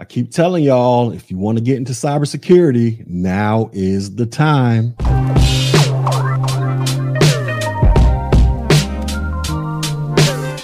I keep telling y'all if you want to get into cybersecurity, now is the time.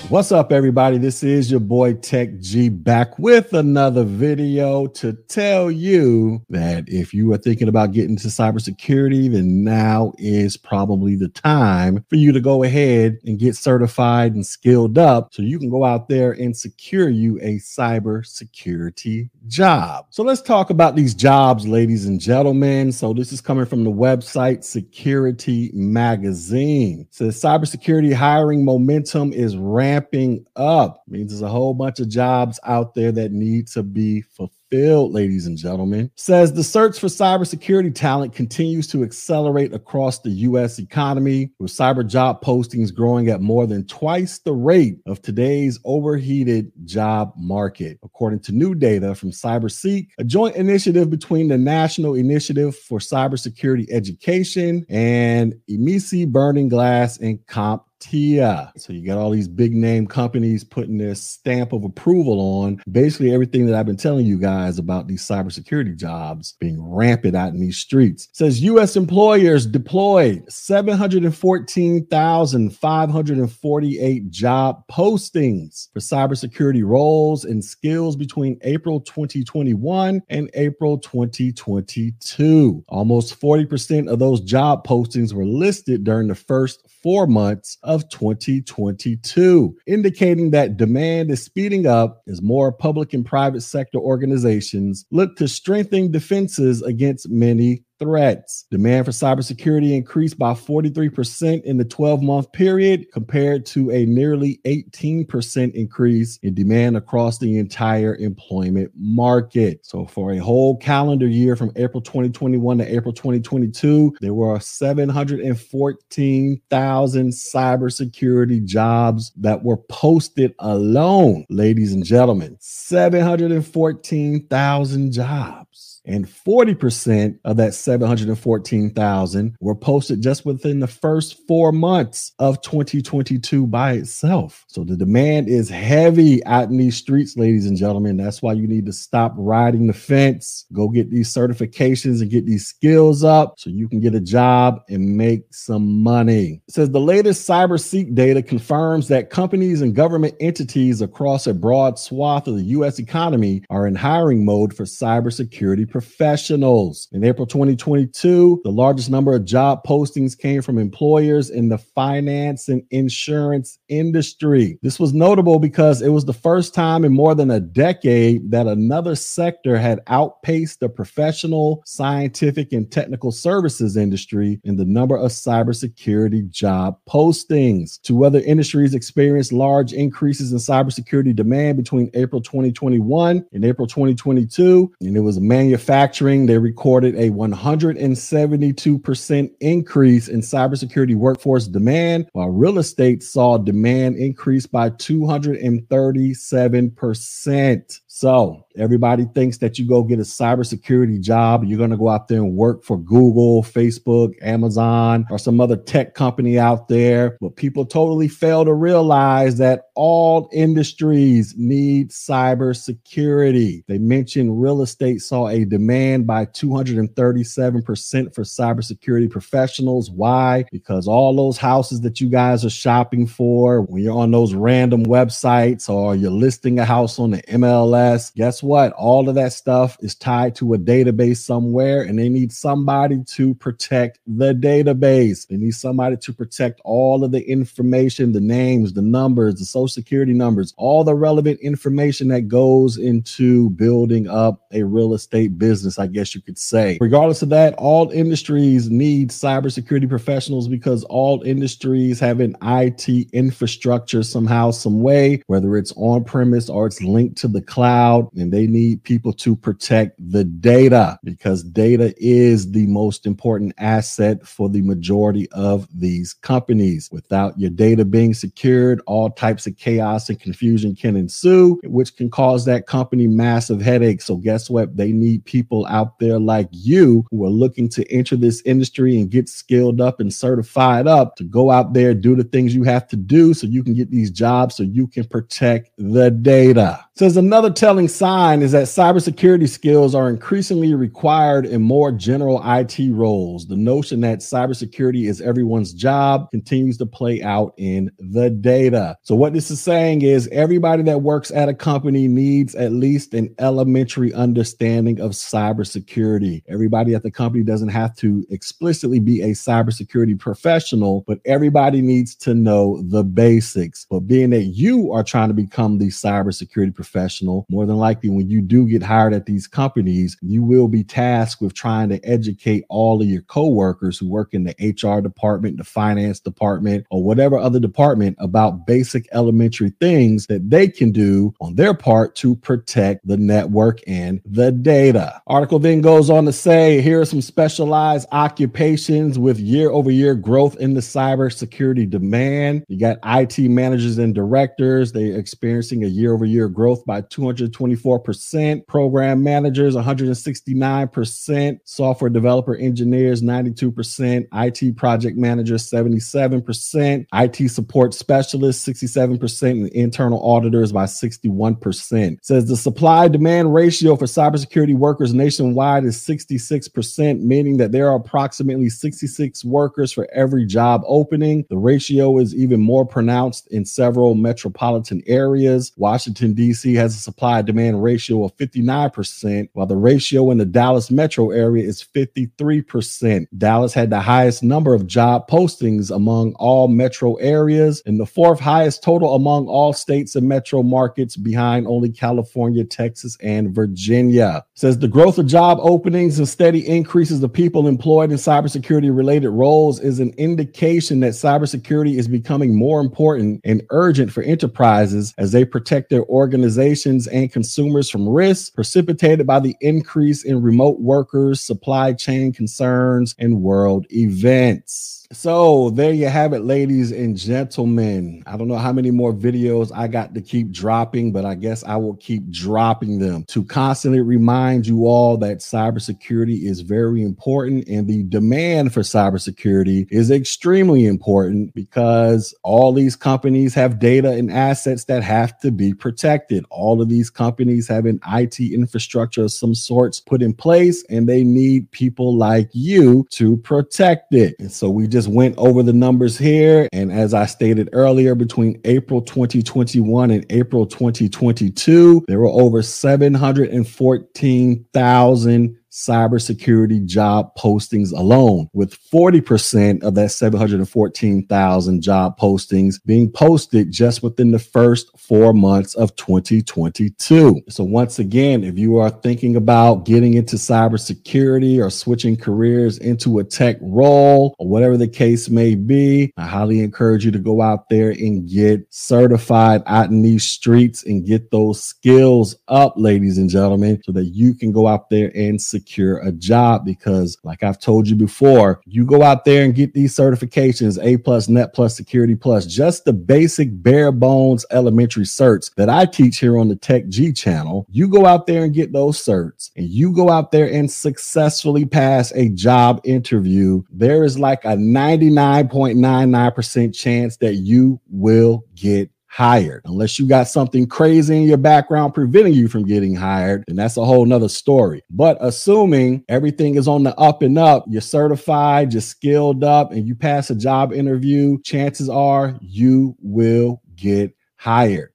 What's up, everybody? This is your boy Tech Gee back with another video to tell you that if you are thinking about getting into cybersecurity, then now is probably the time for you to go ahead and get certified and skilled up so you can go out there and secure you a cybersecurity job. So let's talk about these jobs, ladies and gentlemen. So this is coming from the website Security Magazine. It says cybersecurity hiring momentum is ramping ramping up. Means there's a whole bunch of jobs out there that need to be fulfilled ladies and gentlemen. Says the search for cybersecurity talent continues to accelerate across the U.S. economy, with cyber job postings growing at more than twice the rate of today's overheated job market. According to new data from CyberSeek, a joint initiative between the National Initiative for Cybersecurity Education and Emsi Burning Glass and Comp Tia. So you got all these big name companies putting their stamp of approval on basically everything that I've been telling you guys about these cybersecurity jobs being rampant out in these streets. It says US employers deployed 714,548 job postings for cybersecurity roles and skills between April 2021 and April 2022. Almost 40% of those job postings were listed during the first four months of 2022, indicating that demand is speeding up as more public and private sector organizations look to strengthen defenses against many threats. Demand for cybersecurity increased by 43% in the 12 month period compared to a nearly 18% increase in demand across the entire employment market. So, for a whole calendar year from April 2021 to April 2022, there were 714,000 cybersecurity jobs that were posted alone, ladies and gentlemen. 714,000 jobs and 40% of that 714,000 were posted just within the first four months of 2022 by itself. So the demand is heavy out in these streets, ladies and gentlemen. That's why you need to stop riding the fence, go get these certifications and get these skills up so you can get a job and make some money. It says the latest CyberSeek data confirms that companies and government entities across a broad swath of the U.S. economy are in hiring mode for cybersecurity professionals. In April 2022, the largest number of job postings came from employers in the finance and insurance industry. This was notable because it was the first time in more than a decade that another sector had outpaced the professional, scientific, and technical services industry in the number of cybersecurity job postings. Two other industries experienced large increases in cybersecurity demand between April 2021 and April 2022, and it was manufacturing manufacturing, they recorded a 172% increase in cybersecurity workforce demand, while real estate saw demand increase by 237%. So everybody thinks that you go get a cybersecurity job, you're going to go out there and work for Google, Facebook, Amazon, or some other tech company out there. But people totally fail to realize that all industries need cybersecurity. They mentioned real estate saw a demand by 237% for cybersecurity professionals. Why? Because all those houses that you guys are shopping for, when you're on those random websites or you're listing a house on the MLS, guess what? All of that stuff is tied to a database somewhere, and they need somebody to protect the database. They need somebody to protect all of the information, the names, the numbers, the social security numbers, all the relevant information that goes into building up a real estate business, I guess you could say. Regardless of that, all industries need cybersecurity professionals because all industries have an IT infrastructure somehow, some way, whether it's on premise or it's linked to the cloud cloud and they need people to protect the data because data is the most important asset for the majority of these companies. Without your data being secured, all types of chaos and confusion can ensue, which can cause that company massive headaches. So, guess what? They need people out there like you who are looking to enter this industry and get skilled up and certified up to go out there, do the things you have to do so you can get these jobs so you can protect the data. Says another telling sign is that cybersecurity skills are increasingly required in more general IT roles. The notion that cybersecurity is everyone's job continues to play out in the data. So, what this is saying is everybody that works at a company needs at least an elementary understanding of cybersecurity. Everybody at the company doesn't have to explicitly be a cybersecurity professional, but everybody needs to know the basics. But being that you are trying to become the cybersecurity professional, more than likely when you do get hired at these companies, you will be tasked with trying to educate all of your coworkers who work in the HR department, the finance department, or whatever other department about basic elementary things that they can do on their part to protect the network and the data. Article then goes on to say here are some specialized occupations with year over year growth in the cybersecurity demand. You got IT managers and directors, they're experiencing a year over year growth by 224%. Program managers, 169%. Software developer engineers, 92%. IT project managers, 77%. IT support specialists, 67%. And internal auditors by 61%. It says the supply demand ratio for cybersecurity workers nationwide is 66%, meaning that there are approximately 66 workers for every job opening. The ratio is even more pronounced in several metropolitan areas. Washington, D.C. has a supply demand ratio of 59%, while the ratio in the Dallas metro area is 53%. Dallas had the highest number of job postings among all metro areas and the fourth highest total among all states and metro markets behind only California, Texas, and Virginia. Says the growth of job openings and steady increases of people employed in cybersecurity related roles is an indication that cybersecurity is becoming more important and urgent for enterprises as they protect their organizations and consumers from risks precipitated by the increase in remote workers, supply chain concerns, and world events. So there you have it, ladies and gentlemen. I don't know how many more videos I got to keep dropping, but I guess I will keep dropping them to constantly remind you all that cybersecurity is very important and the demand for cybersecurity is extremely important because all these companies have data and assets that have to be protected. All of these companies have an IT infrastructure of some sorts put in place and they need people like you to protect it. And so we just went over the numbers here. And as I stated earlier, between April 2021 and April 2022, there were over 714,000 cybersecurity job postings alone, with 40% of that 714,000 job postings being posted just within the first four months of 2022. So, once again, if you are thinking about getting into cybersecurity or switching careers into a tech role or whatever the case may be, I highly encourage you to go out there and get certified out in these streets and get those skills up, ladies and gentlemen, so that you can go out there and secure secure a job because, like I've told you before, you go out there and get these certifications A plus, Net plus, Security plus, just the basic bare bones elementary certs that I teach here on the Tech Gee channel. You go out there and get those certs and you go out there and successfully pass a job interview. There is like a 99.99% chance that you will get hired. Unless you got something crazy in your background preventing you from getting hired, and that's a whole nother story. But assuming everything is on the up and up, you're certified, you're skilled up, and you pass a job interview, chances are you will get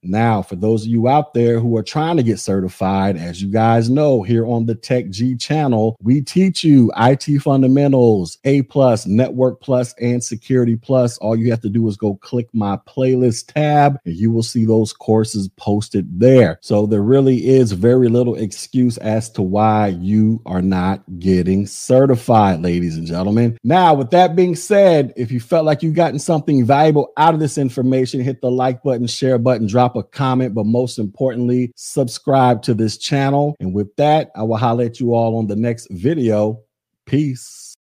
Now, for those of you out there who are trying to get certified, as you guys know, here on the Tech Gee channel, we teach you IT fundamentals, A plus, network plus, and security plus. All you have to do is go click my playlist tab and you will see those courses posted there. So there really is very little excuse as to why you are not getting certified, ladies and gentlemen. Now, with that being said, if you felt like you've gotten something valuable out of this information, hit the like button, share button, drop a comment, but most importantly, subscribe to this channel. And with that, I will holler at you all on the next video. Peace.